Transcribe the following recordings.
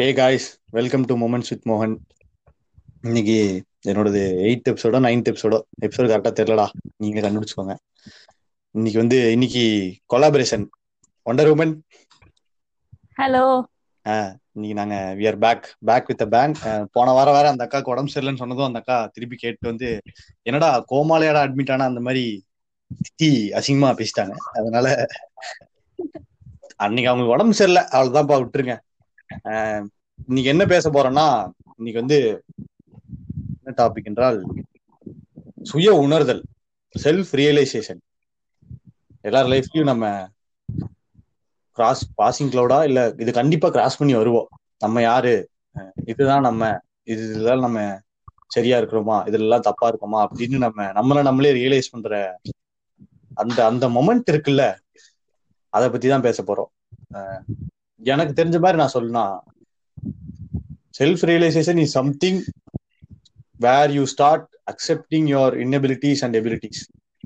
Hey guys welcome to moments with மோகன் இன்னைக்கு என்னோடது எயித் எபிசோடோ நைன்த் எபிசோடோ எபிசோடு கரெக்டாக தெரிலடா நீங்களே கண்டுபிடிச்சுக்கோங்க. இன்னைக்கு வந்து இன்னைக்கு கொலாபரேஷன் ஒண்டர் உமன் ஹலோ இன்னைக்கு நாங்க we are back back with bang போன வாரம் வேற அந்த அக்காவுக்கு உடம்பு சரியில்லைன்னு சொன்னதும் அந்த அக்கா திருப்பி கேட்டு வந்து என்னடா கோமாலையாடா அட்மிட் ஆனா? அந்த மாதிரி திட்டி அசிங்கமா பேசிட்டாங்க. அதனால அன்னைக்கு அவங்களுக்கு உடம்பு சரியில்லை. அவ்வளவுதான்ப்பா விட்டுருங்க. இன்னைக்கு என்ன பேச போறோம்னா இன்னைக்கு வந்து என்ன டாபிக் என்றால் சுய உணர்தல் செல்ஃப் ரியலைசேஷன் எல்லார் லைஃப்லயும் நம்ம கிராஸ் பாசிங் கிளவுடா இல்ல இது கண்டிப்பா கிராஸ் பண்ணி வருவோம். நம்ம யாரு? அஹ் இதுதான் நம்ம இது இதெல்லாம் நம்ம சரியா இருக்கிறோமா? இதுல தப்பா இருக்கோமா? அப்படின்னு நம்ம நம்மள நம்மளே ரியலைஸ் பண்ற அந்த அந்த மொமெண்ட் இருக்குல்ல அதை பத்தி தான் பேச போறோம். எனக்கு தெரிஞ்ச மாதிரி நான் சொல்லணும்னா self realisation is something where you start accepting your inabilities and abilities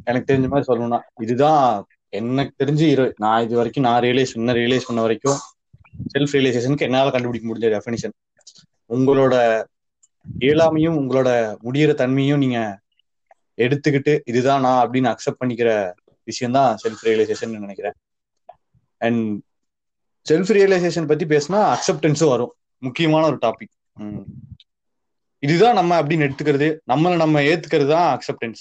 எனக்கு தெரிஞ்ச மாதிரி சொல்லணும்னா இதுதான் எனக்கு தெரிஞ்சு இரு நான் இது வரைக்கும் நான் ரியலைஸ் பண்ண ரியலைஸ் பண்ண வரைக்கும் செல்ஃப் ரியலைசேஷனுக்கு என்னால கண்டுபிடிக்க முடிஞ்ச டெஃபினிஷன் உங்களோட இயலாமையும் உங்களோட முடியிற தன்மையும் நீங்க எடுத்துக்கிட்டு இதுதான் நான் அப்படின்னு அக்செப்ட் பண்ணிக்கிற விஷயம் தான் செல்ஃப் ரியலைசேஷன் நினைக்கிறேன். அண்ட் செல்ஃப் ரியலைசேஷன் பத்தி பேசினா அக்செப்டன்ஸும் வரும். முக்கியமான ஒரு டாபிக் இதுதான் நம்ம அப்படின்னு எடுத்துக்கிறது நம்மளை நம்ம ஏத்துக்கிறது தான் அக்செப்டன்ஸ்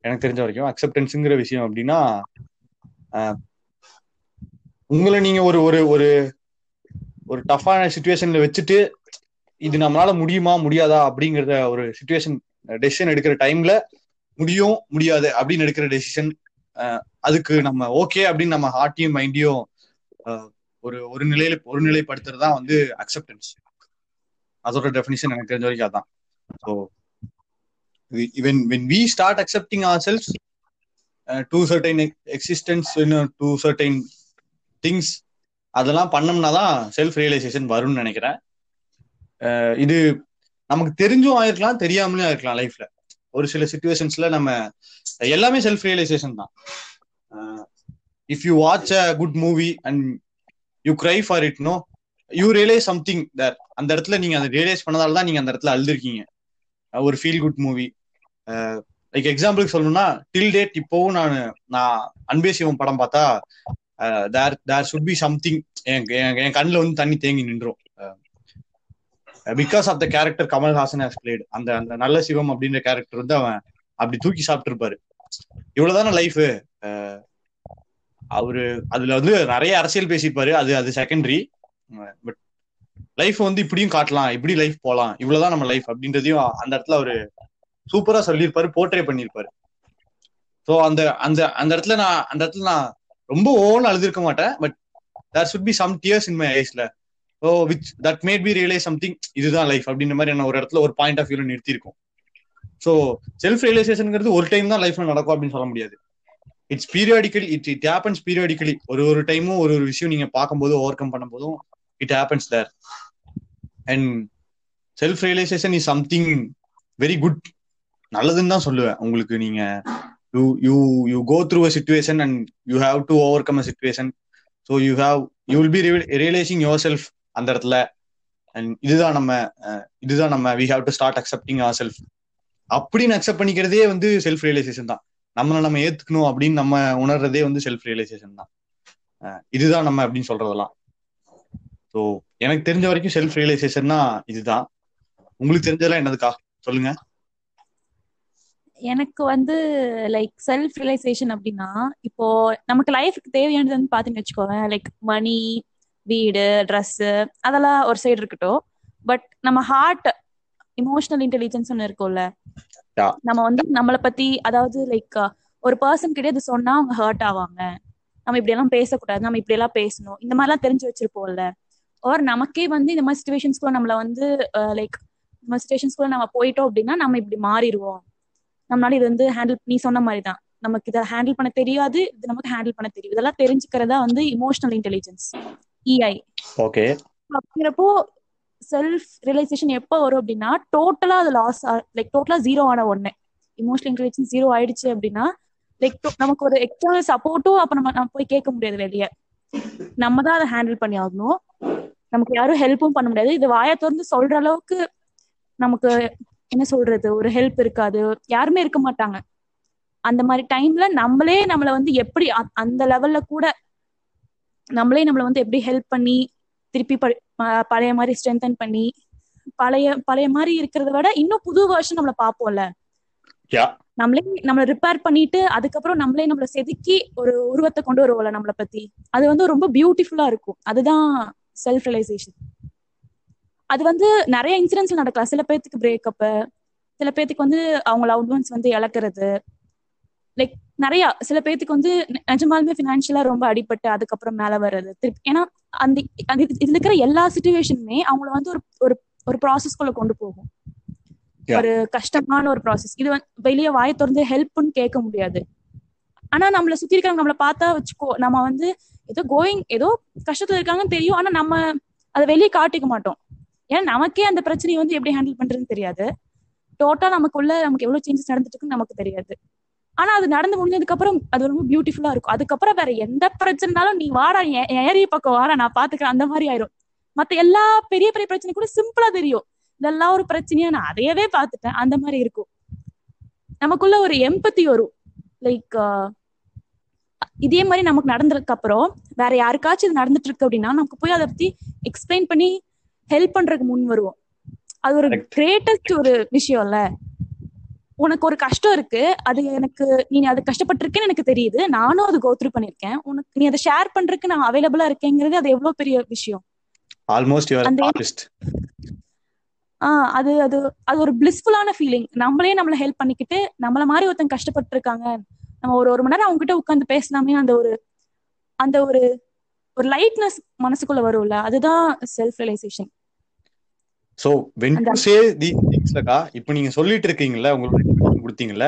எனக்கு தெரிஞ்ச வரைக்கும் அக்செப்டன்ஸுங்கிற விஷயம் அப்படின்னா உங்களை நீங்க ஒரு ஒரு ஒரு ஒரு டஃப்பான சுச்சுவேஷன்ல வச்சுட்டு இது நம்மளால முடியுமா முடியாதா அப்படிங்கிறத ஒரு சுச்சுவேஷன் டெசிஷன் எடுக்கிற டைம்ல முடியும் முடியாது அப்படின்னு எடுக்கிற டெசிஷன் அதுக்கு நம்ம ஓகே அப்படின்னு நம்ம ஹார்ட்டையும் மைண்டையும் ஒரு ஒரு நிலையில ஒரு நிலைப்படுத்துறது தான் வந்து அக்செப்டன்ஸ் அதோட டெஃபினிஷன் எனக்கு தெரிஞ்ச வரைக்கும் அதான். So when when we start accepting ourselves to certain existence to certain things அதெல்லாம் பண்ணோம்னா தான் செல்ஃப் ரியலைசேஷன் வரும்னு நினைக்கிறேன். Uh, இது நமக்கு தெரிஞ்சும் ஆயிருக்கலாம் தெரியாமலும் ஆயிருக்கலாம் லைஃப்ல ஒரு சில சுச்சுவேஷன்ஸ்ல நம்ம எல்லாமே செல்ஃப் ரியலைசேஷன் தான். If you watch a good movie and you cry for it no you realise something there அந்த இடத்துல நீங்க அதை ரியலைஸ் பண்ணதால தான் நீங்க அந்த இடத்துல அழுதுருக்கீங்க. ஒரு ஃபீல் குட் மூவி லைக் எக்ஸாம்பிளுக்கு சொல்லணும்னா டில் டேட் இப்போவும் நான் நான் அன்பே சிவம் படம் பார்த்தா தேர் தேர் சுட் பி சம்திங் என் கண்ணில் வந்து தண்ணி தேங்கி நின்றோம் because of the character Kamal Haasan has played அந்த அந்த நல்ல சிவம் அப்படின்ற கேரக்டர் வந்து அவன் அப்படி தூக்கி சாப்பிட்டு இருப்பாரு இவ்வளவுதானே லைஃப் அவரு அதுல வந்து நிறைய அரசியல் பேசியிருப்பாரு. அது அது செகண்டரி பட் லைஃப் வந்து இப்படியும் காட்டலாம். இப்படி லைஃப் போகலாம் இவ்வளவுதான் நம்ம லைஃப் அப்படின்றதையும் அந்த இடத்துல அவரு சூப்பரா சொல்லியிருப்பாரு போர்ட்ரே பண்ணியிருப்பாரு. ஸோ அந்த அந்த அந்த இடத்துல நான் அந்த இடத்துல நான் ரொம்ப ஓன்னு அழுதுருக்க மாட்டேன். But there should be some tears in my ஐஸ்ல O which that made me realise something இதுதான் லைஃப் அப்படின்ற மாதிரி என்ன ஒரு இடத்துல ஒரு பாயிண்ட் ஆஃப் வியூல நிறுத்திருக்கும் ஸோ செல்ஃப் ரியலைசேஷனுங்கிறது ஒரு டைம் தான் லைஃப்ல நடக்கும் அப்படின்னு சொல்ல முடியாது. It's periodically it it happens periodically ஒரு ஒரு டைமும் ஒரு ஒரு விஷயம் நீங்க பார்க்கும்போது ஓவர் கம் பண்ணும்போதும் it happens there and self realisation is something very good நல்லதுன்னு தான் சொல்லுவேன். உங்களுக்கு நீங்க you you you go through a situation and you have to overcome a situation so you have you will be realising yourself அந்த இடத்துல. And இதுதான் நம்ம இதுதான் நம்ம we have to start accepting our self அப்படின்னு அக்செப்ட் பண்ணிக்கிறதே வந்து self realisation தான். நம்மளை நம்ம ஏத்துக்கணும் அப்படின்னு நம்ம உணர்றதே வந்து செல்ஃப் ரியலைசேஷன் தான். இதுதான் நம்ம அப்படின்னு சொல்றதெல்லாம். ஸோ எனக்கு தெரிஞ்ச வரைக்கும் செல்ஃப் ரியலைசேஷன்னா இதுதான். உங்களுக்கு தெரிஞ்சதெல்லாம் என்னதுக்கா? சொல்லுங்க. எனக்கு வந்து லைக் செல்ஃப் ரியலைசேஷன் அப்படின்னா இப்போ நமக்கு லைஃபுக்கு தேவையானது வந்து பாத்தீங்கன்னு வச்சுக்கோங்க லைக் மணி வீடு ட்ரெஸ் அதெல்லாம் ஒரு சைடு இருக்கட்டும். பட் நம்ம ஹார்ட் இமோஷனல் இன்டெலிஜென்ஸ் ஒன்று இருக்கும்ல நம்ம வந்து நம்மளை பத்தி அதாவது லைக் ஒரு பர்சன் கிட்டே இது சொன்னா அவங்க ஹர்ட் ஆவாங்க. நம்ம இப்படி எல்லாம் பேசக்கூடாது. நம்ம இப்படி எல்லாம் பேசணும். இந்த மாதிரிலாம் தெரிஞ்சு வச்சிருப்போம்ல. ஒரு நமக்கே வந்து இந்த மாதிரி சுச்சுவேஷன்ஸ்குள்ள நம்மள வந்து லைக் இந்த மாதிரி சுச்சுவேஷன்ஸ்குள்ள நம்ம போயிட்டோம் அப்படின்னா நம்ம இப்படி மாறிடுவோம். நம்மளால இது வந்து ஹேண்டில் நீ சொன்ன மாதிரி தான் நமக்கு இதை ஹேண்டில் பண்ண தெரியாது. இது நமக்கு ஹேண்டில் பண்ண தெரியும். இதெல்லாம் தெரிஞ்சுக்கிறதா வந்து இமோஷனல் இன்டெலிஜென்ஸ் இஐ ஓகே அப்படிங்கிறப்போ செல்ஃப் ரியலைசேஷன் எப்போ வரும் அப்படின்னா டோட்டலா அது லாஸ் லைக் டோட்டலா ஜீரோ ஆன ஒண்ணு இமோஷனல் இன்டெலிஜென்ஸ் ஜீரோ ஆயிடுச்சு அப்படின்னா லைக் நமக்கு ஒரு எக்ஸ்டர்னல் சப்போர்ட்டும் அப்ப நம்ம நம்ம போய் கேட்க முடியாது வெளியே. நம்ம தான் அதை ஹேண்டில் பண்ணி ஆகணும். நமக்கு யாரும் ஹெல்ப்பும் பண்ண முடியாது. இது வாயை திறந்து சொல்ற அளவுக்கு நமக்கு என்ன சொல்றது ஒரு ஹெல்ப் இருக்காது. யாருமே இருக்க மாட்டாங்க. அந்த மாதிரி டைம்ல நம்மளே நம்மள வந்து எப்படி அந்த லெவல்ல கூட நம்மளே நம்மள வந்து எப்படி ஹெல்ப் பண்ணி திருப்பி பழைய மாதிரி ஸ்ட்ரென்தன் பண்ணி பழைய பழைய மாதிரி இருக்கிறத விட இன்னும் புது வருஷன் நம்மள பாப்போம்ல. நம்மளே நம்மள ரிப்பேர் பண்ணிட்டு அதுக்கப்புறம் நம்மளே நம்மள செதுக்கி ஒரு உருவத்தை கொண்டு வருவோம்ல நம்மள பத்தி. அது வந்து ரொம்ப பியூட்டிஃபுல்லா இருக்கும். அதுதான் செல்ஃப் ரியலைசேஷன் அது வந்து நிறைய இன்சிடென்ட்ஸ்ல நடக்கலாம். சில பேர்த்துக்கு பிரேக்கப் சில பேர்த்துக்கு வந்து அவங்க லவ் ஒன்ஸ் வந்து இழக்கிறது. லைக் நிறைய சில பேர்த்துக்கு வந்து நிஜமாலுமே ஃபினான்ஷியலா ரொம்ப அடிபட்டு அதுக்கப்புறம் மேல வர்றது. திருப்பி ஏன்னா அந்த அந்த இது- இதுல இருக்கிற எல்லா சுச்சுவேஷனுமே அவங்கள வந்து ஒரு ஒரு ஒரு ப்ராசஸ்குள்ள கொண்டு போகும். ஒரு கஷ்டமான ஒரு ப்ராசஸ் இது வந்து வெளியே வாயை திறந்து ஹெல்ப்னு கேட்க முடியாது. ஆனா நம்மள சுத்தி இருக்கிறவங்க நம்மள பார்த்தா வச்சுக்கோ நம்ம வந்து ஏதோ கோயிங் ஏதோ கஷ்டத்துல இருக்காங்கன்னு தெரியும். ஆனா நம்ம அதை வெளியே காட்டிக்க மாட்டோம். ஏன்னா நமக்கே அந்த பிரச்சனையை வந்து எப்படி ஹேண்டில் பண்றதுன்னு தெரியாது. டோட்டா நமக்குள்ள நமக்கு எவ்வளவு சேஞ்சஸ் நடந்துட்டு இருக்குன்னு நமக்கு தெரியாது. ஆனா அது நடந்து முடிஞ்சதுக்கு அப்புறம் அது ரொம்ப பியூட்டிஃபுல்லா இருக்கும். அதுக்கப்புறம் வேற எந்த பிரச்சனைனாலும் நீ வாடா என் ஏரிய பக்கம் வாடா நான் பாத்துக்கிறேன். அந்த மாதிரி ஆயிரும். மத்த எல்லா பெரிய பெரிய பிரச்சனை கூட சிம்பிளா தெரியும். இதெல்லாம் ஒரு பிரச்சனையா? நான் அதையவே பார்த்துட்டேன். அந்த மாதிரி இருக்கும். நமக்குள்ள ஒரு எம்பத்தி வரும். லைக் இதே மாதிரி நமக்கு நடந்ததுக்கு அப்புறம் வேற யாருக்காச்சும் இது நடந்துட்டு இருக்கு அப்படின்னா நமக்கு போய் அதை பத்தி எக்ஸ்பிளைன் பண்ணி ஹெல்ப் பண்றதுக்கு முன் வருவோம். அது ஒரு. கிரேட்டஸ்ட் ஒரு விஷயம்ல. உனக்கு ஒரு கஷ்டம் இருக்கு அது எனக்கு நீ அது கஷ்டப்பட்டிருக்கேன்னு எனக்கு தெரியுது. நானும் அது கோத்ரூ பண்ணிருக்கேன் உனக்கு நீ அதை ஷேர் பண்றதுக்கு நான் அவைலபிளா இருக்கேங்கிறது அது எவ்வளவு பெரிய விஷயம். ஆல்மோஸ்ட் ஆஹ் அது அது அது ஒரு பிளிஸ்ஃபுல்லான ஃபீலிங் நம்மளே நம்மள ஹெல்ப் பண்ணிக்கிட்டு நம்மள மாதிரி ஒருத்தங்க கஷ்டப்பட்டு இருக்காங்க நம்ம ஒரு ஒரு மணி நேரம் அவங்க கிட்ட உட்காந்து பேசலாமே அந்த ஒரு அந்த ஒரு ஒரு லைட்னஸ் மனசுக்குள்ள வரும்ல. அதுதான் self realisation so when to say the திங்ஸ்லக்கா இப்போ நீங்க சொல்லிட்டு இருக்கீங்கல்ல information கொடுத்தீங்கல்ல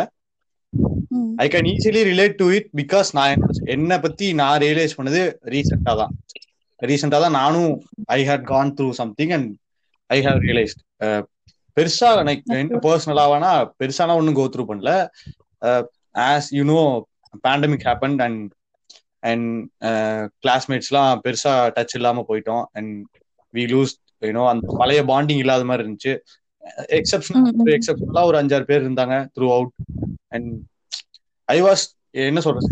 I can easily relate to it because நான் என்ன- பத்தி நான் ரியலைஸ் பண்ணது ரீசெண்டா தான். ரீசெண்டா தான் நானும் I had gone through something and I have realised பெருசா எனக்கு என்ன பர்சனலாவானா பெருசானா ஒன்றும் கோ த்ரூ பண்ணல. As you know pandemic happen and and கிளாஸ்மேட்ஸ்லாம் பெருசா டச் இல்லாம போயிட்டோம். அண்ட் வி லூஸ் யூனோ அந்த பழைய பாண்டிங் இல்லாத மாதிரி இருந்துச்சு. எக்ஸப்ஷன் ம், ம். எக்ஸப்ஷனலா ஒரு அஞ்சாறு பேர் இருந்தாங்க throughout and I was என்ன சொல்றது?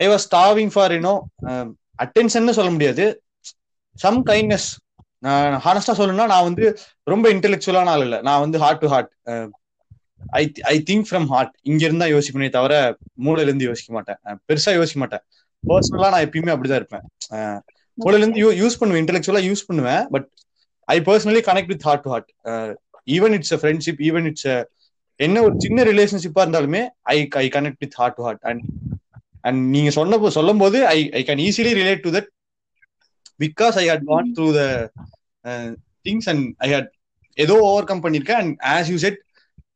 I was starving for you know attention சொல்ல முடியாது. சம் கைண்ட்னஸ் நான் ஹானஸ்டா சொல்லணும்னா நான் வந்து ரொம்ப இன்டெலெக்சுவலான ஆள் இல்லை. நான் வந்து heart to heart I I think from heart இங்க இருந்தா யோசிப்பேனே தவிர மூளையில இருந்து யோசிக்க மாட்டேன். பெருசா யோசிக்க மாட்டேன். பர்சனலா நான் எப்பயுமே அப்படிதான் இருப்பேன். அஹ் யூ இருந்து யூஸ் பண்ணுவேன் இன்டெலெக்சுவலா யூஸ் பண்ணுவேன். But I personally connect with heart to heart even it's a friendship even it's என்ன ஒரு சின்ன ரிலேஷன்ஷிப்பா இருந்தாலுமே I I connect with heart to heart and and நீங்க சொன்ன சொல்லும் போது I I can easily relate to that because I had gone through the things and I had ஏதோ ஓவர் கம் பண்ணிருக்கேன் and as you said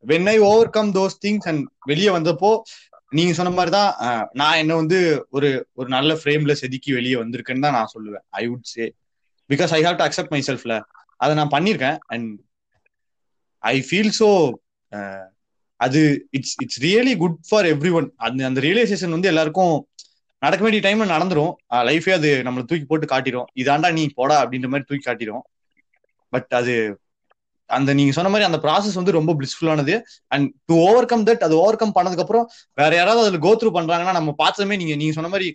when I overcome those things and வெளியே வந்தப்போ நீங்க சொன்ன மாதிரி தான் நான் என்ன வந்து ஒரு ஒரு நல்ல ஃப்ரேம்ல செதுக்கி வெளியே வந்திருக்கேன்னு தான் நான் சொல்லுவேன். I would say because I have to accept my செல்ஃப்ல அதை நான் பண்ணியிருக்கேன் அண்ட் ஐ ஃபீல் ஸோ அது it's it's really good for everyone அந்த அந்த ரியலைசேஷன் வந்து எல்லாருக்கும் நடக்க வேண்டிய டைம்ல நடந்துரும். லைஃபே அது நம்மளை தூக்கி போட்டு காட்டிடும் இதாண்டா நீ போடா அப்படின்ற மாதிரி தூக்கி காட்டிடும் பட் அது அந்த நீங்க சொன்ன மாதிரி அந்த ப்ராசஸ் வந்து ரொம்ப பிளிஸ்ஃபுல்லானது and to overcome that அது ஓவர் கம் பண்ணதுக்கு அப்புறம் வேற யாராவது அதுல கோத்ரூ பண்றாங்கன்னா நம்ம பார்த்ததுமே நீங்க நீங்க சொன்ன மாதிரி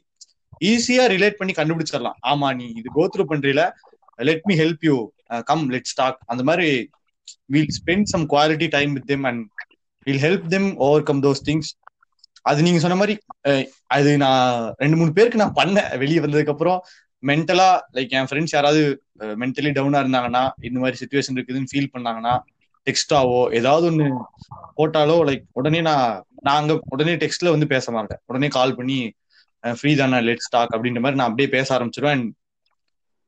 ஈஸியா ரிலேட் பண்ணி கண்டுபிடிச்சிடலாம். ஆமா நீ இது go through பண்றீல. Let me help you come let stock அந்த மாதிரி will spend some quality time with them and will help them overcome those things அது நீங்க சொன்ன மாதிரி uh, அது நான் ரெண்டு மூணு பேருக்கு நான் பண்ணேன். வெளியே வந்ததுக்கு அப்புறம் மென்டலா லைக் என் ஃப்ரெண்ட்ஸ் யாராவது மென்டலி டவுனா இருந்தாங்கன்னா இந்த மாதிரி சுச்சுவேஷன் இருக்குதுன்னு ஃபீல் பண்ணாங்கன்னா டெக்ஸ்டாவோ ஏதாவது ஒண்ணு போட்டாலோ லைக் உடனே நான் நாங்க உடனே டெக்ஸ்ட்ல வந்து பேச மாட்டேன். உடனே கால் பண்ணி ஃப்ரீ தானே லெட் ஸ்டாக் அப்படின்ற மாதிரி நான் அப்படியே பேச ஆரம்பிச்சிருவேன். அண்ட்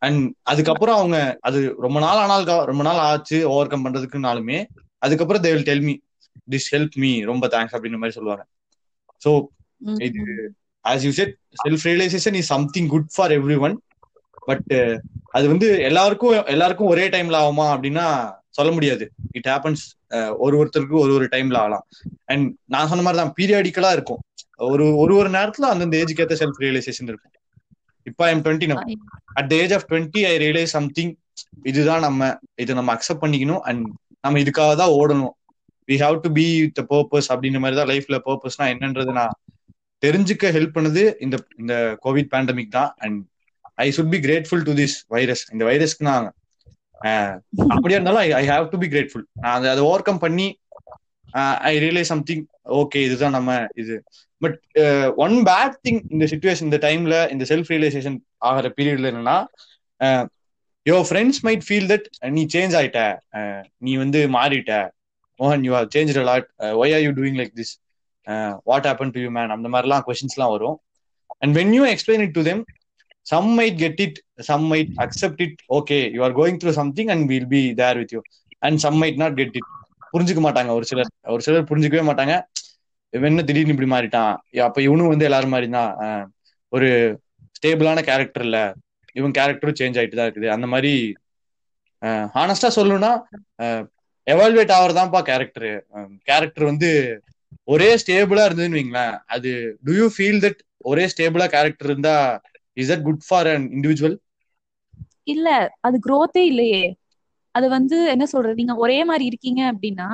அண்ட் அதுக்கப்புறம் அவங்க அது ரொம்ப நாள் ஆனால் ரொம்ப நாள் ஆச்சு ஓவர் கம் பண்றதுக்குனாலுமே அதுக்கப்புறம் they will tell me this help me ரொம்ப தேங்க்ஸ் அப்படின்ற மாதிரி சொல்லுவாங்க. ஸோ இது as you said self realization is something good for everyone but அது வந்து எல்லாருக்கும் எல்லாருக்கும் ஒரே டைம்ல ஆகுமா அப்படின்னா சொல்ல முடியாது. இட் ஹேப்பன்ஸ் ஒரு ஒருத்தருக்கு ஒரு ஒரு டைம்ல ஆகலாம். அண்ட் நான் சொன்ன மாதிரி தான் பீரியாடிக்கலா இருக்கும். ஒரு ஒரு ஒரு நேரத்துல அந்தந்த ஏஜுக்கு ஏற்ற செல்ஃப் ரியலைசேஷன் இருக்கும். இப்போ I am twenty no at the age of twenty I realize something இதுதான் நம்ம இதை நம்ம அக்செப்ட் பண்ணிக்கணும். அண்ட் நம்ம இதுக்காக தான் ஓடணும் we have to be with purpose அப்படின்ற மாதிரி தான் லைஃப்ல பர்பஸ்னா என்னன்றது நான் தெரிஞ்சுக்க ஹெல்ப் பண்ணது இந்த இந்த கோவிட் பேண்டமிக் தான். And I should be grateful to this virus இந்த வைரஸ்க்கு நான் அப்படியா இருந்தாலும் I have to be grateful நான் அதை ஓவர் கம் பண்ணி ஐ ரியலைஸ் சம்திங் ஓகே இதுதான் நம்ம இது. பட் ஒன் பேட் திங் இந்த சுச்சுவேஷன் இந்த டைம்ல இந்த செல்ஃப் ரியலைசேஷன் ஆகிற பீரியட்ல என்னன்னா your friends might feel that நீ சேஞ்ச் ஆயிட்ட. நீ வந்து மாறிட்ட. மோகன் you have change lot why are you doing like this what happen to you man அந்த மாதிரிலாம் கொஸ்டின்ஸ்லாம் வரும். And when you explain it to them some might get it some might accept it okay you are going through something and will be there with you and some might not get it புரிஞ்சுக்க மாட்டாங்க. ஒரு சிலர் ஒரு சிலர் புரிஞ்சுக்கவே மாட்டாங்க. இவன் என்ன திடீர்னு இப்படி மாறிட்டான். அப்ப இவனும் வந்து எல்லாரும் மாதிரி தான் ஒரு ஸ்டேபிளான கேரக்டர் இல்ல. இவன் கேரக்டரும் சேஞ்ச் ஆயிட்டு தான் இருக்குது. அந்த மாதிரி ஹானஸ்டா சொல்லணும்னா எவால்வேட் ஆகிறதான்ப்பா கேரக்டர் கேரக்டர் வந்து ஒரே ஸ்டேபிளா இருந்ததுன்னு வைங்களேன். அது டு யூ ஃபீல் தட் ஒரே ஸ்டேபிளா கேரக்டர் இருந்தா is that good for an individual இல்ல அது growth-ஏ இல்லையே. அது வந்து என்ன சொல்றது நீங்க ஒரே மாதிரி இருக்கீங்க அப்படின்னா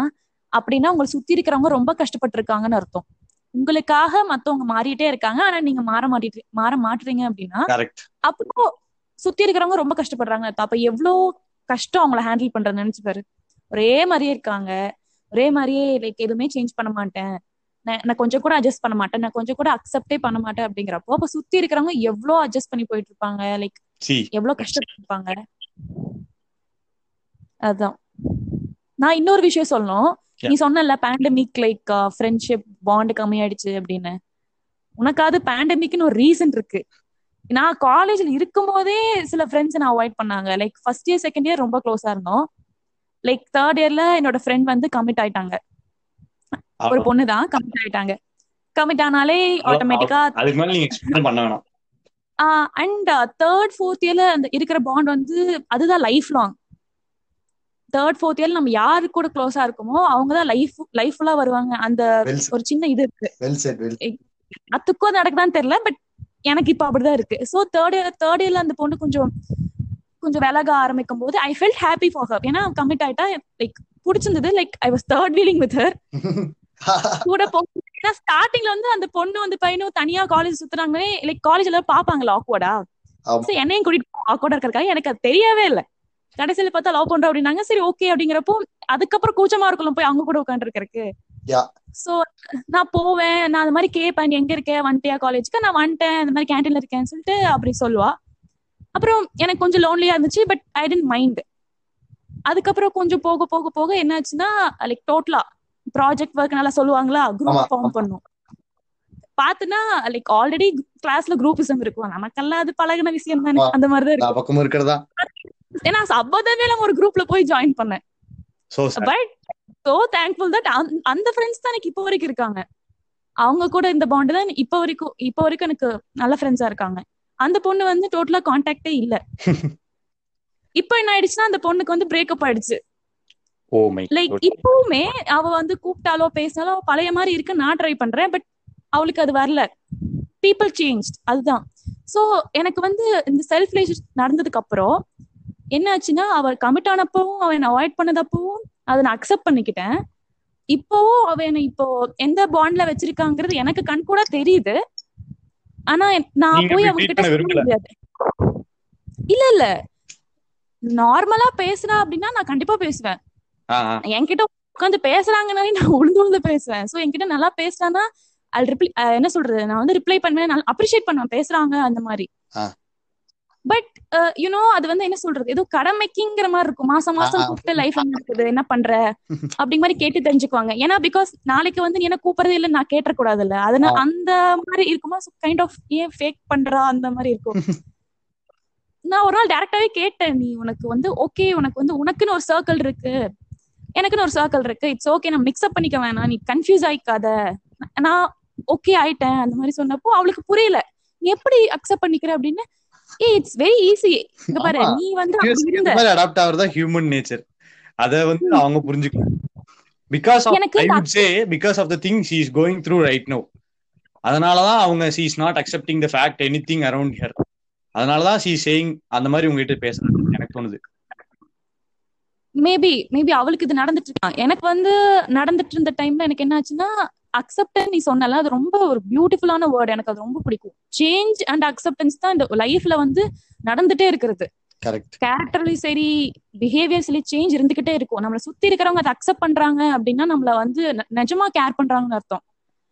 அப்படின்னா உங்களை சுத்தி இருக்கிறவங்க ரொம்ப கஷ்டப்பட்டு இருக்காங்கன்னு அர்த்தம். உங்களுக்காக மத்தவங்க மாறிட்டே இருக்காங்க ஆனா நீங்க மாற மாட்டிட்டு மாற மாட்டுறீங்க அப்படின்னா அப்போ சுத்தி இருக்கிறவங்க ரொம்ப கஷ்டப்படுறாங்க. அப்ப எவ்வளவு கஷ்டம் அவங்கள ஹேண்டில் பண்றது நினைச்சு பாரு. ஒரே மாதிரியே இருக்காங்க. ஒரே மாதிரியே லைக் எதுவுமே சேஞ்ச் பண்ண மாட்டேன். நான் கொஞ்சம் கூட அட்ஜஸ்ட் பண்ண மாட்டேன். நான் கொஞ்சம் கூட அக்செப்டே பண்ண மாட்டேன் அப்படிங்கிறப்போ அப்ப சுத்தி இருக்கிறவங்க எவ்வளவு அட்ஜஸ்ட் பண்ணி போயிட்டு இருப்பாங்க? லைக் எவ்வளவு கஷ்டப்பட்டிருப்பாங்க? அதான். நான் இன்னொரு விஷயம் சொல்லணும். நீ சொன்னல பேண்டமிக் லைக் ஃப்ரெண்ட்ஷிப் பாண்ட் கம்மியாயிடுச்சு அப்படின்னு. உனக்காவது பேண்டமிக்னு ஒரு ரீசன் இருக்கு. நான் காலேஜ்ல இருக்கும் போதே சில ஃப்ரெண்ட்ஸ் நான் அவாய்ட் பண்ணாங்க. Like first year second year ரொம்ப க்ளோஸா இருந்தோம். லைக் தேர்ட் இயர்ல என்னோட ஃப்ரெண்ட் வந்து கமிட் ஆயிட்டாங்க. ஒரு பொண்ணு தான் கமிட் ஆயிட்டாங்க. கமிட் ஆனாலே ஆட்டோமேட்டிக்கா அதுக்கு மேல நீங்க எக்ஸ்பிளைன் பண்ண வேணாம். அண்ட் தேர்ட் ஃபோர்த் இயர்ல அந்த இருக்கிற பாண்ட் வந்து அதுதான் லைஃப் லாங் தேர்ட் ஃபோர்த் இயர்ல நம்ம யாரு கூட க்ளோஸா இருக்குமோ அவங்க தான் லைஃப் லைஃப் ஃபுல்லா வருவாங்க. அந்த ஒரு சின்ன இது இருக்கு. அதுக்கும் நடக்குதான்னு தெரியல பட் எனக்கு இப்ப அப்படிதான் இருக்கு. சோ தேர்ட் இயர் தேர்ட் இயர்ல அந்த பொண்ணு கொஞ்சம் கொஞ்சம் விலக ஆரம்பிக்கும் போது I felt happy for her ஏன்னா கமிட் ஆயிட்டா லைக் பிடிச்சிருந்தது. Like I was third wheeling with her கூட ஏன்னா ஸ்டார்டிங்ல வந்து அந்த பொண்ணு வந்து பையனும் தனியா காலேஜ் சுத்துறாங்களே லைக் காலேஜ் எல்லாரும் பாப்பாங்களா ஆக்வர்டா என்னையும் கூட்டிட்டு ஆக்வர்டா இருக்காங்க எனக்கு அது தெரியவே இல்ல. கடைசியில பார்த்தா லவ் பண்றோம் அப்படின்னாங்க. சரி ஓகே அப்படிங்கிறப்போ அதுக்கப்புறம் கூச்சமா இருக்கலாம் போய் அவங்க கூட உட்காந்து இருக்கறதுக்கு Yeah. சோ நான் போவேன். நான் அந்த மாதிரி கேட்பேன் நீ எங்க இருக்க? வந்துட்டியா காலேஜ்க்கு நான் வந்துட்டேன். இந்த மாதிரி கேண்டீன்ல இருக்கேன்னு சொல்லிட்டு அப்படி சொல்லுவா. அப்புறம் எனக்கு கொஞ்சம் லோன்லியா இருந்துச்சு பட் ஐ டென்ட் மைண்ட் அதுக்கப்புறம் கொஞ்சம் போக போக போக என்னாச்சுன்னா லைக் டோட்டலா ப்ராஜெக்ட் ஒர்க் நல்லா சொல்லுவாங்களா குரூப். ஃபார்ம் பண்ணும். பாத்துனா லைக் ஆல்ரெடி கிளாஸ்ல குரூப்பிசம் இருக்கும். நமக்கெல்லாம் அது பழகுன விஷயம் தானே. அந்த மாதிரிதான் இருக்கும். இருக்கிறதா? ஏன்னா சப்போதமே நம்ம ஒரு குரூப்ல போய் ஜாயின் பண்ணேன். பட் சோ தேங்க்ஃபுல் தட் அந்த ஃப்ரெண்ட்ஸ் தான் எனக்கு இப்போ வரைக்கும் இருக்காங்க. அவங்க கூட இந்த பாண்ட் தான் இப்போ வரைக்கும் இப்போ வரைக்கும் எனக்கு நல்ல ஃப்ரெண்ட்ஸா இருக்காங்க. அந்த பொண்ணு வந்து டோட்டலா கான்டாக்டே இல்ல. இப்போ என்ன ஆயிடுச்சுன்னா அந்த பொண்ணுக்கு வந்து பிரேக்கப் ஆயிடுச்சு. லைக் இப்பவுமே அவ வந்து கூப்பிட்டாலோ பேசினாலோ பழைய மாதிரி இருக்கு நான் ட்ரை பண்றேன் பட் அவளுக்கு அது வரல. பீப்புள் சேஞ்ச் அதுதான். சோ எனக்கு வந்து இந்த செல்ஃப் ரிலேஷன் நடந்ததுக்கு அப்புறம் என்ன ஆச்சுன்னா அவ கமிட் ஆனப்பவும் அவ என்ன அவாய்ட் பண்ணதப்பவும் அதை நான் அக்செப்ட் பண்ணிக்கிட்டேன். இப்போவும் அவ என்ன இப்போ எந்த பாண்ட்ல வச்சிருக்காங்கிறது எனக்கு கண் கூட தெரியுது. ஆனா நான் போய் treat பண்ண சொல்ல. முடியாது. இல்ல இல்ல. நார்மலா பேசுறா அப்படின்னா நான் கண்டிப்பா பேசுவேன். என்கிட்ட உட்காந்து பேசுறாங்கனாலே நான் உளுந்து உளுந்து பேசுவேன். சோ என்கிட்ட நல்லா பேசுறானா அது ரிப்ளை என்ன சொல்றது? நான் வந்து ரிப்ளை பண்ணுவேன். அப்ரிஷியேட் பண்ணுவேன். பேசுறாங்க அந்த மாதிரி. பட் யூனோ அது வந்து என்ன சொல்றது? ஏதோ கடமைக்குங்கிற மாதிரி இருக்கும். மாசம் மாசம். கூப்பிட்டு லைஃப் என்ன இருக்குது. என்ன பண்ற? அப்படிங்க மாதிரி கேட்டு தெரிஞ்சுக்குவாங்க. ஏன்னா பிகாஸ் நாளைக்கு வந்து நீ என்ன கூப்பிடுறதே இல்ல நான் கேட்ட கூடாதுல்ல அதனால ஆ. அந்த மாதிரி இருக்குமா கைண்ட் ஆஃப் ஏன் ஃபேக் பண்றா? அந்த மாதிரி இருக்கும். நான் ஒரு நாள் டேரக்டாவே கேட்டேன் நீ உனக்கு வந்து ஓகே உனக்கு வந்து உனக்குன்னு ஒரு சர்க்கிள் இருக்கு. எனக்குன்னு ஒரு சர்க்கிள் இருக்கு. இட்ஸ் ஓகே நான் மிக்ஸ்அப் பண்ணிக்க வேணாம். நீ கன்ஃபியூஸ் ஆயிக்காத. நான் ஓகே ஆயிட்டேன். அந்த மாதிரி சொன்னப்போ அவளுக்கு புரியல. நீ எப்படி அக்செப்ட் பண்ணிக்கிற அப்படின்னு ஏ இட்ஸ் வெரி ஈஸி இங்க பாரு. நீ வந்து அப்படி அடாப்ட் ஆகுறதா ஹியூமன் நேச்சர் அத வந்து அவங்க புரிஞ்சுக்கணும் பிகாஸ் ஆஃப் எனக்கு I would say because of the thing she is going through right no அதனாலதான் அவங்க she is not accepting the fact anything around here அதனாலதான் சி சேயிங் அந்த மாதிரி உங்ககிட்ட பேசுறது எனக்கு தோணுது. மேபி மேபி அவளுக்கு இது நடந்துட்டு இருக்கான் எனக்கு வந்து நடந்துட்டு இருந்த டைம்ல எனக்கு என்ன ஆச்சுன்னா அக்செப்டன்ஸ் நீ சொன்னல அது ரொம்ப ஒரு பியூட்டிஃபுல்லான வேர்டு எனக்கு அது ரொம்ப பிடிக்கும். சேஞ்ச் அண்ட் அக்செப்டன்ஸ் தான் இந்த லைஃப்ல வந்து நடந்துட்டே இருக்கிறது. கரெக்ட் கேரக்டர்லயும் சரி பிஹேவியர்ஸ்லயும் சேஞ்ச் இருந்துகிட்டே இருக்கும். நம்மள சுத்தி இருக்கிறவங்க அதை அக்செப்ட் பண்றாங்க அப்படின்னா நம்மள வந்து நிஜமா கேர் பண்றாங்கன்னு அர்த்தம்.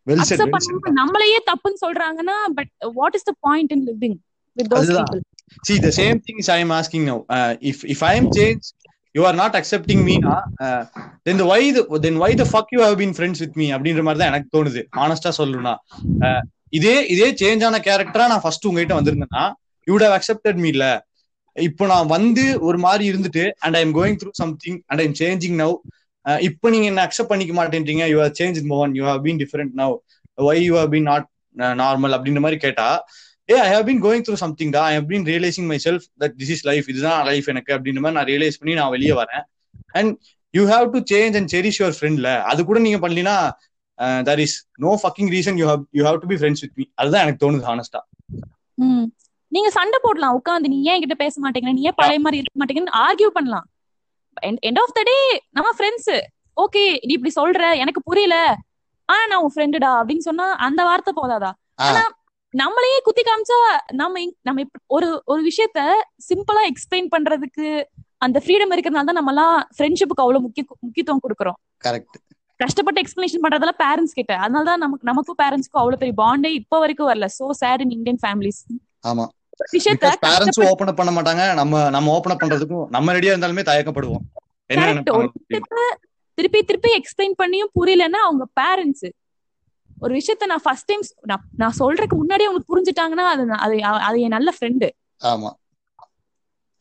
அக்செப்ட் பண்ணாம நம்மளையே தப்புன்னு சொல்றாங்கன்னா but what is the point in living with those. People See, the same things I am asking now. Uh, if if I am changed, you are not accepting Meena then uh, why the why the then why the fuck you have been அப்படின்ற மாதிரி தான் எனக்கு தோணுது. ஆனஸ்டா சொல்லணும்னா uh, இதே இதே change ஆன கேரக்டரா நான் ஃபர்ஸ்ட் உங்ககிட்ட வந்திருந்தேன்னா யூ ஹவ் அக்செப்டட் மீ இல்ல. இப்போ நான் வந்து ஒரு மாதிரி இருந்துட்டு and I am going through something and I am changing now இப்போ நீங்க என்ன அக்செப்ட் பண்ணிக்க மாட்டேன்றீங்க யூ ஹவ் சேஞ்ச் மோகன். You have been different now why you have been not normal அப்படின்ற மாதிரி கேட்டா ஏ I have been going through something டா I have been realizing myself that this is life இதுதான் லைஃப் எனக்கு அப்படின்ற மாதிரி நான் ரியலைஸ் பண்ணி நான் வெளியே வரேன். And you have to change and cherish your ஃப்ரெண்ட்ல அது கூட நீங்க பண்ணலனா there is no fucking reason you have you have to be friends with me அதுதான் எனக்கு தோணுது ஹானஸ்டா ம். நீங்க சண்டை போடலாம் உட்காந்து நீ ஏன் என்கிட்ட பேச மாட்டேங்கிற நீ ஏன் பழைய மாதிரி இருக்க மாட்டேங்கன்னு ஆர்கியூ பண்ணலாம். எண்ட் ஆஃப் த டே நம்ம ஃப்ரெண்ட்ஸ் ஓகே நீ இப்படி சொல்ற எனக்கு புரியல. ஆனா நான் உன் ஃப்ரெண்டுடா அப்படின்னு சொன்னா அந்த வார்த்தை போதாதா. ஆனா நம்மளையே குத்தி காமிச்சா நம்ம நம்ம ஒரு ஒரு விஷயத்த சிம்பிளா எக்ஸ்பிளைன் பண்றதுக்கு அந்த ஃப்ரீடம் இருக்கிறதுனால தான் நம்ம எல்லாம் ஃப்ரெண்ட்ஷிப்புக்கு அவ்வளவு முக்கிய முக்கியத்துவம் கொடுக்குறோம். கரெக்ட் கஷ்டப்பட்டு எக்ஸ்பிளனேஷன் பண்றதெல்லாம் பேரண்ட்ஸ் கிட்ட. அதனால தான் நமக்கு நமக்கும் பேரண்ட்ஸ்க்கும் அவ்வளவு பெரிய பாண்டே இப்போ வரைக்கும் வரல. So sad in Indian families ஆமா. விஷயத்த பேரண்ட்ஸும் ஓபன் பண்ண மாட்டாங்க. நம்ம நம்ம ஓபன் பண்றதுக்கும் நம்ம ரெடியா இருந்தாலுமே தயக்கப்படுவோம். திருப்பி திருப்பி எக்ஸ்பிளைன் பண்ணியும் புரியலன்னா அவங்க பேரண்ட்ஸ் ஒரு விஷயத்த நான் ஃபர்ஸ்ட் டைம் நான் சொல்றதுக்கு முன்னாடியே அவங்க புரிஞ்சுட்டாங்கன்னா அது அது அது என் நல்ல ஃப்ரெண்டு ஆமா.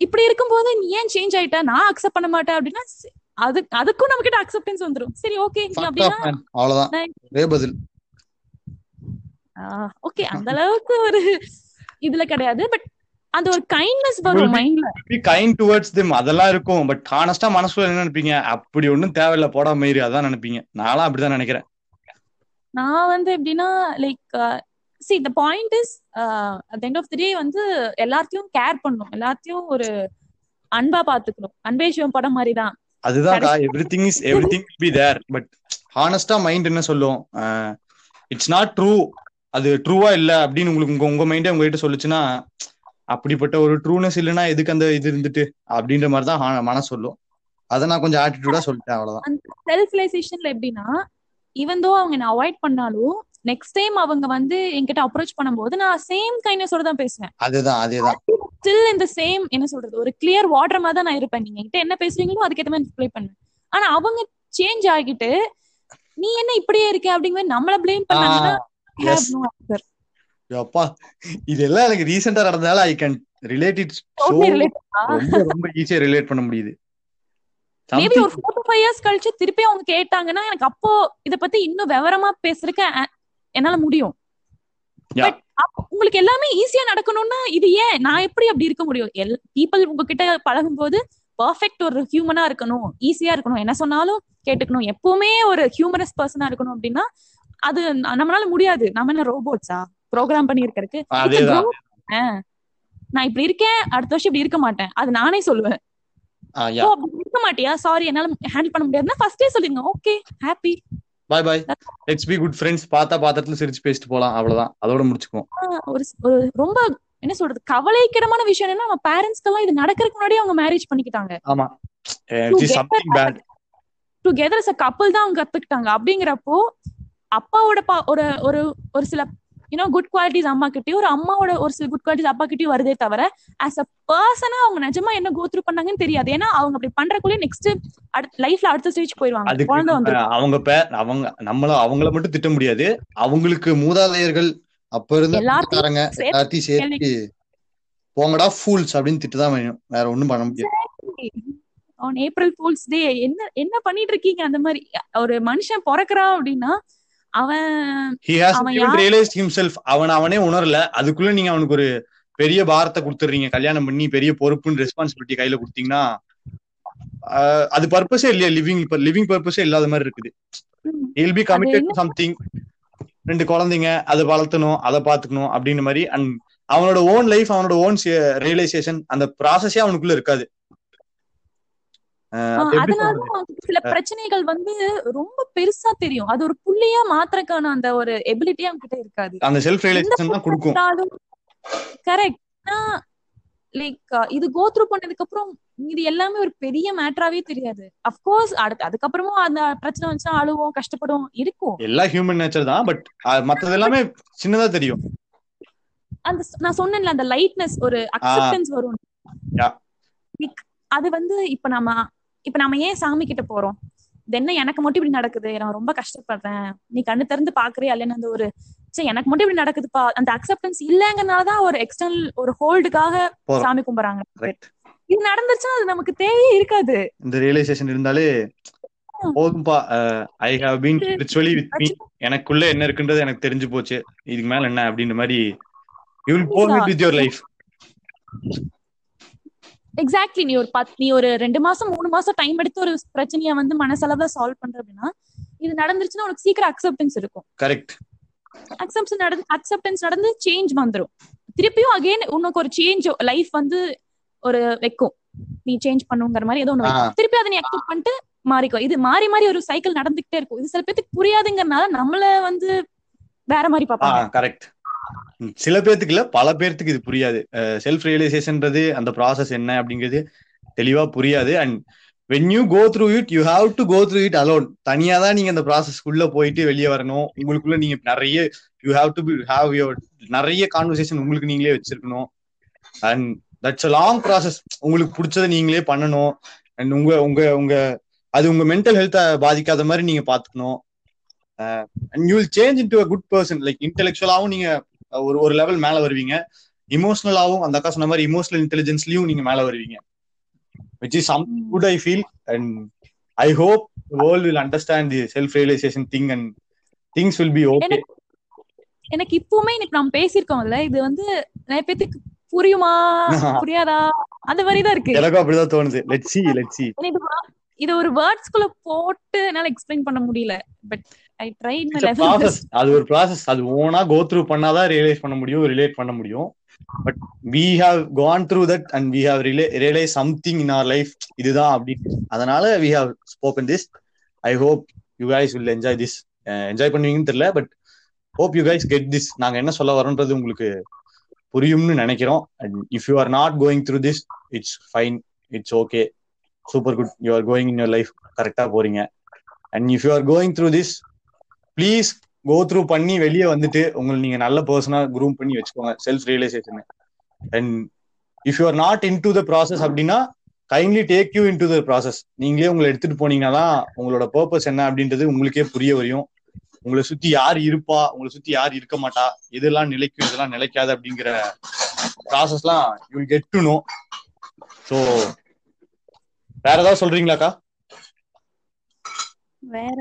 இப்படி இருக்கும்போது நீ ஏன் சேஞ்ச் ஆயிட்ட? நான் அக்செப்ட் பண்ண மாட்டேன் அப்படின்னா அது அதுக்கும் நம்ம கிட்ட அக்செப்டன்ஸ் வந்துரும். சரி ஓகே அப்படின்னா. அவ்வளவுதான். ஓகே அந்த அளவுக்கு ஒரு இதுல கிடையாது. பட் அந்த ஒரு கைண்ட்னஸ் வரும் மைண்ட்ல பி கைண்ட் டுவர்ட்ஸ் திம் அதெல்லாம் இருக்கும். பட் ஹானஸ்டா மனசுல என்ன நினைப்பீங்க? அப்படி ஒண்ணும் தேவையில்ல. போடா மயிறு அதான் நினைப்பீங்க. நான்லாம் அப்படிதான் நினைக்கிறேன். நான் வந்து எப்படின்னா like see the point is at end of the day வந்து எல்லாத்தையும் கேர் பண்ணும். எல்லாத்தையும் ஒரு அன்பா பாத்துக்கணும் அன்பே சிவம் படம் மாதிரி தான் அதுதான் everything is everything be there but ஹானஸ்டா mind என்ன சொல்லும்? இட்ஸ் நாட் ட்ரூ அது ட்ரூவா இல்ல அப்படின்னு உங்களுக்கு உங்க உங்க மைண்டே உங்ககிட்ட சொல்லுச்சுன்னா அப்படிப்பட்ட ஒரு ட்ரூனஸ் இல்லைன்னா எதுக்கு அந்த இது இருந்துட்டு? அப்படின்ற மாதிரி தான் மனசு சொல்லும். அதை நான் கொஞ்சம் ஆட்டிடியூடா சொல்லிட்டேன் அவ்வளவுதான். செல்ஃப் எப்படின்னா ஈவன் தோ அவங்க என்ன அவாய்ட் பண்ணாலும் நெக்ஸ்ட் டைம் அவங்க வந்து என்கிட்ட அப்ரோச் பண்ணும்போது நான் சேம் கைண்ட்னஸோட தான் பேசுவேன். அதுதான் அதேதான். ஸ்டில் இந்த சேம் என்ன சொல்றது ஒரு கிளியர் வாட்டர் மாதிரி தான் நான் இருப்பேன். நீங்க என்கிட்ட என்ன பேசுறீங்களோ அதுக்கேற்ற மாதிரி ரிப்ளை பண்ணுவேன். ஆனா அவங்க சேஞ்ச் ஆகிட்டு நீ என்ன இப்படியே இருக்க? அப்படிங்கிற நம்மள பிளேம் பண்ணாங்கன்னா. அப்பா இதெல்லாம் எனக்கு ரீசெண்டா நடந்ததால I can relate it so Totally relate. ரொம்ப ரொம்ப ஈஸியா ரிலேட் பண்ண முடியுது. மேபி ஒரு ஃபோர் டு ஃபைவ் இயர்ஸ் கழிச்சு திருப்பி அவங்க கேட்டாங்கன்னா எனக்கு அப்போ இத பத்தி இன்னும் விவரமா பேசுறதுக்கு என்னால முடியும். பட் உங்களுக்கு எல்லாமே ஈஸியா நடக்கணும்னா இது ஏன்? நான் எப்படி அப்படி இருக்க முடியும்? எல் பீப்புள் உங்ககிட்ட பழகும் போது பர்ஃபெக்ட் ஒரு ஹியூமனா இருக்கணும். ஈஸியா இருக்கணும். என்ன சொன்னாலும் கேட்டுக்கணும். எப்பவுமே ஒரு ஹியூமனஸ் பர்சனா இருக்கணும் அப்படின்னா அது நம்மளால முடியாது. நம்ம என்ன ரோபோட்ஸா ப்ரோக்ராம் பண்ணி இருக்கிறதுக்கு. நான் இப்படி இருக்கேன் அடுத்த வருஷம் இப்படி இருக்க மாட்டேன். அது நானே சொல்லுவேன் ஆ, ஓ yeah. அப்படி இருக்க மாட்டியா? சாரி என்னால ஹேண்டில் பண்ண முடியாதுன்னா ஃபர்ஸ்டே சொல்லுங்க okay happy bye bye let's be good friends பார்த்தா பாத்திரத்துல சிரிச்சு பேசிட்டு போலாம். அவ்வளவுதான். அதோட முடிச்சுக்குவோம். ஒரு ஒரு ரொம்ப என்ன சொல்றது கவலைக்கிடமான விஷயம் என்னன்னா நம்ம பேரண்ட்ஸ்க்கெல்லாம் இது நடக்கிறதுக்கு முன்னாடி அவங்க மேரேஜ் பண்ணிக்கிட்டாங்க. ஆமா. டுகெதர் அ கப்பல் தான் அவங்க கத்துக்கிட்டாங்க. அப்படிங்கிறப்போ அப்பாவோட ஒரு ஒரு ஒரு சில யூனோ குட் குவாலிட்டிஸ் அம்மா கிட்டயும் ஒரு அம்மாவோட ஒரு சில குட் குவாலிட்டிஸ் அப்பா கிட்டயும் வருதே தவிர ஆஸ் அ பர்சனா அவங்க நிஜமா என்ன கோ த்ரூ பண்ணாங்கன்னு தெரியாது. ஏன்னா அவங்க அப்படி பண்றக்குள்ளே நெக்ஸ்ட் லைஃப்ல அடுத்த ஸ்டேஜ் போயிருவாங்க. குழந்தை வந்து அவங்க அவங்க நம்மள அவங்கள மட்டும் திட்ட முடியாது. அவங்களுக்கு மூதாதையர்கள் அப்ப இருந்த எல்லாத்தையும் எல்லாத்தையும் சேர்த்து போங்கடா ஃபூல்ஸ் அப்படின்னு திட்டுதான் வேணும். வேற ஒண்ணும் பண்ண முடியாது. ஆன் ஏப்ரல் ஃபூல்ஸ் டே என்ன என்ன பண்ணிட்டு இருக்கீங்க? அந்த மாதிரி ஒரு மனுஷன் பிறக்குறான் அப்படின்னா அவன் அவன் உணரல. அதுக்குள்ள நீங்க அவனுக்கு ஒரு பெரிய பாரத்தை கொடுத்துறீங்க கல்யாணம் பண்ணி பெரிய பொறுப்புன்னு ரெஸ்பான்சிபிலிட்டி கையில கொடுத்தீங்கன்னா அது பர்பஸே இல்லையா லிவிங் லிவிங் பர்பஸே இல்லாத மாதிரி இருக்குது. இல் பி கமிட்டட் சம்திங் ரெண்டு குழந்தைங்க அதை வளர்த்தணும் அதை பாத்துக்கணும் அப்படின்ற மாதிரி அண்ட் அவனோட ஓன் லைஃப் அவனோட ஓன் ரியலைசேஷன் அந்த ப்ராசஸே அவனுக்குள்ள இருக்காது. அதனால சில பிரச்சனைகள் வந்து ரொம்ப பெருசா தெரியும். அது ஒரு புள்ளியா மாத்திரக்கான அந்த ஒரு எபிலிட்டி அவங்க கிட்ட இருக்காது. அந்த செல்ஃப் ரியலைசேஷன் தான் கொடுக்கும். கரெக்ட் லைக் இது கோ த்ரூ பண்ணதுக்கு அப்புறம் இது எல்லாமே ஒரு பெரிய மேட்டராவே தெரியாது. அப்கோர்ஸ் அடுத்து அதுக்கப்புறமும் அந்த பிரச்சனை வந்துச்சுன்னா அழுவோம் கஷ்டப்படுவோம் இருக்கும். எல்லா ஹியூமன் நேச்சர் தான் பட் மத்தது எல்லாமே சின்னதா தெரியும். அந்த நான் சொன்னேன்ல அந்த லைட்னஸ் ஒரு அக்செப்டன்ஸ் வரும். அது வந்து இப்ப நம்ம இப்ப நம்ம ஏன் சாமி கிட்ட போறோம்? இது என்ன எனக்கு மட்டும் இப்படி நடக்குது? நான் ரொம்ப கஷ்டப்படுறேன். நீ கண்ணு திறந்து பாக்குறியா இல்லைன்னு அந்த ஒரு சரி எனக்கு மட்டும் இப்படி நடக்குதுப்பா. அந்த அக்செப்டன்ஸ் இல்லங்கறனாலதான் ஒரு எக்ஸ்டர்னல் ஒரு ஹோல்டுக்காக. சாமி கும்பிடுறாங்க. இது நடந்துச்சுன்னா அது நமக்கு தேவையே இருக்காது. இந்த ரியலைசேஷன் இருந்தாலே போதும்பா. I have been spiritually with me எனக்குள்ள என்ன இருக்குன்றது எனக்கு தெரிஞ்சு போச்சு. இதுக்கு மேல என்ன அப்படின்ற மாதிரி you will go. With your life exactly நீ ஒரு பத் நீ ஒரு ரெண்டு மாசம் மூணு மாசம் டைம் எடுத்து ஒரு பிரச்சனைய வந்து மனசளவுல சால்வ் பண்ற அப்படின்னா இது நடந்துருச்சுன்னா உனக்கு சீக்கிரம் அக்செப்டன்ஸ் இருக்கும். கரெக்ட் அக்செப்டன்ஸ் நடந்து அக்செப்டன்ஸ் நடந்து சேஞ்ச் வந்துரும். திருப்பியும் அகைன் உனக்கு ஒரு சேஞ்ச் லைஃப் வந்து ஒரு வைக்கும். நீ சேஞ்ச் பண்ணுங்கிற மாதிரி ஏதோ வைக்கும். திருப்பி அதை நீ அக்செப்ட் பண்ணிட்டு மாறிக்கோ. இது மாறி மாறி ஒரு சைக்கிள் நடந்துகிட்டே இருக்கும். இது சில பேத்துக்கு புரியாதுங்கறனால நம்மள வந்து வேற மாதிரி பாப்பாங்க கரெக்ட் சில பேர்த்துக்கு இல்ல பல பேர்த்துக்கு இது புரியாது. செல்ஃப் ரியலைசேஷன்றது அந்த ப்ராசஸ் என்ன அப்படிங்கிறது தெளிவா புரியாது. And when you go through it you have to go through it alone தனியா தான் நீங்க அந்த ப்ராசஸ்க்குள்ள போயிட்டு வெளியே வரணும். உங்களுக்குள்ள நீங்க நிறைய you have to have your நிறைய கான்வர்சேஷன் உங்களுக்கு நீங்களே வச்சிருக்கணும். And that's a long process உங்களுக்கு பிடிச்சதை நீங்களே பண்ணணும். அண்ட் உங்க உங்க உங்க அது உங்க மென்டல் ஹெல்த்தை பாதிக்காத மாதிரி நீங்க பாத்துக்கணும். And you will change into a good person like இன்டெலெக்சுவலாவும் நீங்க ஒரு ஒரு லெவல் மேல வருவீங்க. இமோஷனலாவும் அந்த அக்கா சொன்ன மாதிரி இமோஷனல் இன்டெலிஜென்ஸ்லயும் நீங்க மேல வருவீங்க. Which is some good I feel and I hope world will understand the self realization thing and things will be okay எனக்கு இப்பவுமே இன்னைக்கு நம்ம பேசியிருக்கோம்ல இது வந்து நிறைய பேத்துக்கு புரியுமா? புரியாதா? அந்த மாதிரிதான் இருக்கு. எனக்கும் அப்படிதான் தோணுது. லெட் சி லெட் சி இது ஒரு வேர்ட்ஸ்குள்ள போட்டு என்னால எக்ஸ்பிளைன் பண்ண முடியல. But I try my level process அது ஒரு ப்ராசஸ் அது ஓனா கோ த்ரூ பண்ணாதான் ரியலைஸ் பண்ண முடியும் ரிலேட் பண்ண முடியும். But we have gone through that and we have realize something in our life இதுதான் அப்படின்னு. அதனால we have spoken this I hope you guys will enjoy this enjoy பண்ணுவீங்கன்னு தெரியல but hope you guys get this நாங்க என்ன சொல்ல வரோன்றது உங்களுக்கு புரியும்னு நினைக்கிறோம். And if you are not going through this it's fine it's okay super good you are going in your life கரெக்டா போறீங்க. And if you are going through this please go through பண்ணி வெளியே வந்துட்டு உங்களை நீங்க நல்ல பர்சனா குரூம் பண்ணி வச்சுக்கோங்க self realization and if you are not into the process அப்படின்னா kindly take you into the process நீங்களே உங்களை எடுத்துட்டு போனீங்கன்னா தான் உங்களோட பர்பஸ் என்ன அப்படின்றது உங்களுக்கே புரிய வரையும் உங்களை சுத்தி யார் இருப்பா உங்களை சுத்தி யார் இருக்க மாட்டா இதெல்லாம் நிலைக்கும் இதெல்லாம் நிலைக்காது அப்படிங்கிற ப்ராசஸ்லாம் you get to know so வேற ஏதாவது சொல்றீங்களாக்கா? வேற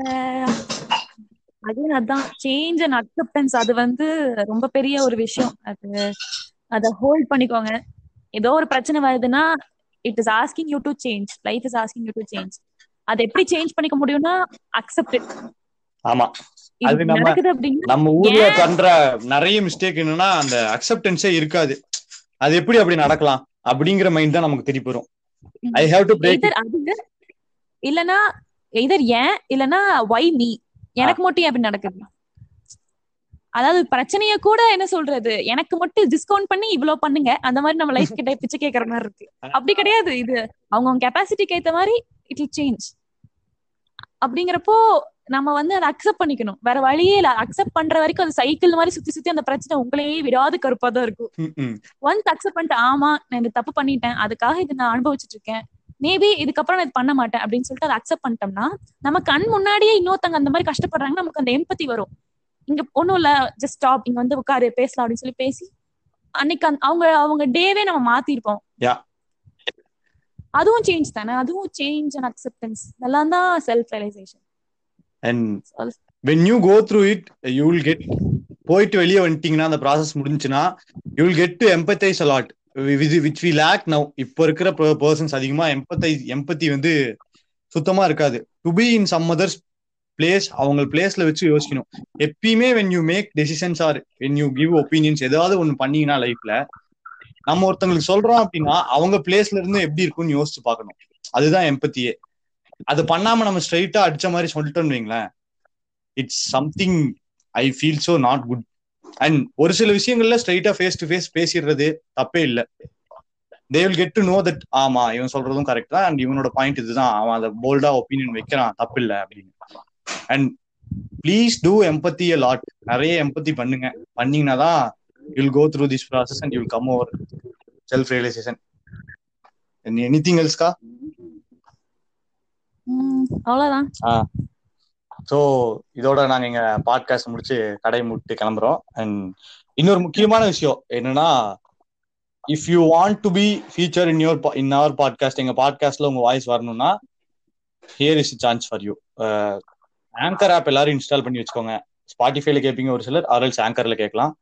அகைன் அதான் சேஞ்ச் அண்ட் அக்செப்டன்ஸ் அது வந்து ரொம்ப பெரிய ஒரு விஷயம். அது அத ஹோல்ட் பண்ணிக்கோங்க. ஏதோ ஒரு பிரச்சனை வருதுன்னா it is asking you to change life is asking you to change அதை எப்படி சேஞ்ச் பண்ணிக்க முடியும்னா அக்செப்ட் இட் ஆமா. அது நம்ம- நம்ம ஊர்ல? பண்ற நிறைய மிஸ்டேக் என்னன்னா அந்த அக்செப்டன்ஸே இருக்காது. அது எப்படி அப்படி நடக்கலாம் அப்படிங்கிற மைண்ட் தான் நமக்கு திருப்பி வரும். ஐ ஹாவ் டு பிரேக் இல்லனா எதர் ஏன் இல்லனா வை மீ எனக்கு மட்டும் ஏன் அப்படி நடக்குது? அதாவது பிரச்சனைய கூட என்ன சொல்றது? எனக்கு மட்டும் டிஸ்கவுண்ட் பண்ணி இவ்வளவு பண்ணுங்க. அந்த மாதிரி நம்ம லைஃப் கிட்ட பிச்சை கேக்குற மாதிரி இருக்கு. அப்படி கிடையாது. இது அவங்க கெப்பாசிட்டிக்கு ஏத்த மாதிரி இட் will சேஞ்ச் அப்படிங்கிறப்போ நம்ம வந்து அதை அக்செப்ட் பண்ணிக்கணும். வேற வழியே இல்ல. அக்செப்ட் பண்ற வரைக்கும் அது சைக்கிள் மாதிரி சுத்தி சுத்தி அந்த பிரச்சனை உங்களையே விடாது கருப்பா தான் இருக்கும். ஒன்ஸ் அக்செப்ட் பண்ணிட்டு ஆமா நான் இந்த தப்பு பண்ணிட்டேன். அதுக்காக இது நான் அனுபவிச்சுட்டு இருக்கேன். மேபி இதுக்கப்புறம் நான் இது பண்ண மாட்டேன் அப்படின்னு சொல்லிட்டு அதை அக்செப்ட் பண்ணிட்டோம்னா நம்ம கண் முன்னாடியே இன்னொருத்தங்க அந்த மாதிரி கஷ்டப்படுறாங்க நமக்கு அந்த எம்பத்தி வரும். இங்க ஒண்ணும் இல்ல ஜஸ்ட் ஸ்டாப் இங்க வந்து உட்காரு பேசலாம் அப்படின்னு சொல்லி பேசி அன்னைக்கு அவங்க அவங்க டேவே நம்ம மாத்திருப்போம். அதுவும் சேஞ்ச் தானே அதுவும் சேஞ்ச் அண்ட் அக்செப்டன்ஸ் இதெல்லாம் தான் self realization and when you go through it you will get போயிட்டு வெளியே வந்துட்டீங்கன்னா அந்த process முடிஞ்சுன்னா you will get to empathize a lot which we lack now இப்போ இருக்கிற பர்சன்ஸ் அதிகமா எம்பத்தை எம்பத்தி வந்து சுத்தமா இருக்காது. To be in some others place அவங்க பிளேஸ்ல வச்சு யோசிக்கணும். எப்பயுமே when you make decisions or when you give opinions ஏதாவது ஒன்று பண்ணீங்கன்னா லைஃப்ல நம்ம ஒருத்தங்களுக்கு சொல்றோம் அப்படின்னா அவங்க பிளேஸ்ல இருந்து எப்படி இருக்கும்னு யோசிச்சு பார்க்கணும். அதுதான் எம்பத்தியே அது பண்ணாம நம்ம ஸ்ட்ரைட்டா அடிச்ச மாதிரி சொல்லிட்டோம்னு வைங்களேன் it's something I feel so not good and ஒரு சில விஷயங்கள்ல ஸ்ட்ரைட்டா ஃபேஸ் டு ஃபேஸ் பேசிடுறது தப்பே இல்லை. They will get to know that ஆமா இவன் சொல்றதும் கரெக்ட் தான். அண்ட் இவனோட பாயிண்ட் இதுதான். அவன் அதை போல்டா ஒப்பீனியன் வைக்கிறான். தப்பு இல்லை அப்படின்னு. And please do empathy a lot நிறைய எம்பத்தி பண்ணுங்க. பண்ணீங்கன்னா தான் you'll go through this process and you'll come over self realization anything எல்ஸ்கா um அவ்வளவுதான். ஸோ இதோட நாங்க எங்க பாட்காஸ்ட் முடிச்சு கடை மூட்டு கிளம்புறோம். அண்ட் இன்னொரு முக்கியமான விஷயம் என்னன்னா if you want to be feature in your in our podcast எங்க பாட்காஸ்ட்ல உங்க வாய்ஸ் வரணும்னா here is chance for you Anchor app எல்லாரும் இன்ஸ்டால் பண்ணி வச்சுக்கோங்க. ஸ்பாட்டிஃபைல கேட்பீங்க ஒரு சிலர் ஆர்எல்ஸ் ஆங்கர்ல கேட்கலாம்.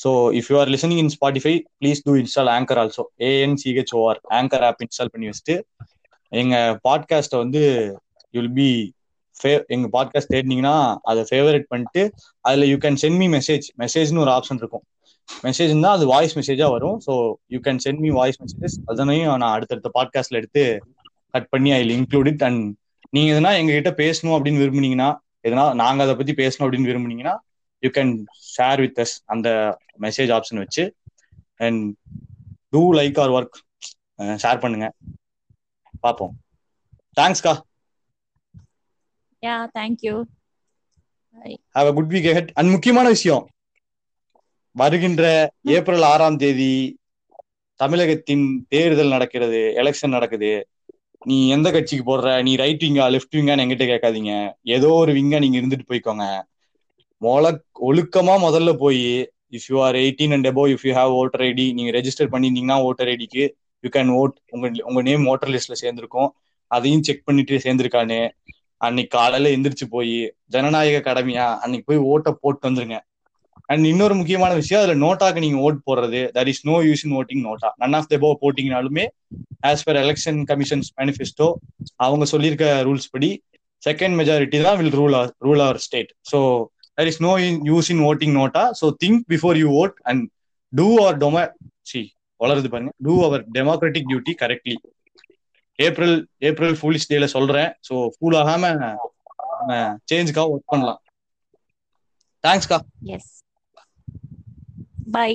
So if you are listening in Spotify please do install Anchor also A N C H O R Anchor app install பண்ணி வச்சுட்டு எங்க பாட்காஸ்ட்டை வந்து யுல் பி எங்க பாட்காஸ்ட் தேடினீங்கன்னா அதை ஃபேவரட் பண்ணிட்டு அதுல you can send me message மெசேஜ்னு ஒரு ஆப்ஷன் இருக்கும். மெசேஜ் தான் அது வாய்ஸ் மெசேஜா வரும். So you can send me voice messages அதனையும் நான் அடுத்தடுத்த பாட்காஸ்ட்ல எடுத்து கட் பண்ணி ஐ இன்க்ளூட் இட் அண்ட் நீங்க எதுனா எங்ககிட்ட பேசணும் அப்படின்னு விரும்புனீங்கன்னா எதனா நாங்க அதை பத்தி பேசணும் அப்படின்னு விரும்புனீங்கன்னா you can share with us அந்த மெசேஜ் ஆப்ஷன் வச்சு. And do like or work share பண்ணுங்க. பார்ப்போம். தேங்க்ஸ்கா yeah thank you have a good week head and முக்கியமான விஷயம் வருகின்ற ஏப்ரல் ஆறாம் தேதி தமிழகத்தின் தேர்தல் நடக்கிறது எலெக்ஷன் நடக்குது. நீ எந்த கட்சிக்கு போடுற? நீ ரைட் விங்கா லெஃப்ட் விங்கான்னு எங்கிட்ட கேட்காதீங்க. ஏதோ ஒரு விங்கா நீங்க இருந்துட்டு போய்க்கோங்க. மொள ஒழுக்கமா முதல்ல போய் if you are eighteen and above if you have voter ID நீங்க ரெஜிஸ்டர் பண்ணியிருந்தீங்கன்னா ஓட்டர் ஐடிக்கு யூ கேன் ஓட் உங்க உங்க நேம் ஓட்டர் லிஸ்ட்ல சேர்ந்திருக்கும். அதையும் செக் பண்ணிட்டு சேர்ந்திருக்கானு. அன்னைக்கு காலையில எந்திரிச்சு போய் ஜனநாயக கடமையா? அன்னைக்கு போய் ஓட்டை போட்டு வந்துருங்க. அண்ட் இன்னொரு முக்கியமான விஷயம் அதுல நோட்டாக்கு நீங்க ஓட் போடுறது. That is no use in voting NOTA. None of தபோ போட்டிங்கனாலுமே as per election commission's manifesto அவங்க சொல்லியிருக்க ரூல்ஸ் படி செகண்ட் மெஜாரிட்டி தான் will rule rule our state so that is no use in voting NOTA. So think before you vote and do our டொம சி வளருது பாருங்க. Do our democratic duty correctly April April foolish டேல சொல்றேன். So pool ஆகாம சேஞ்சுக்காக work பண்ணலாம். தேங்க்ஸ்க்கா S by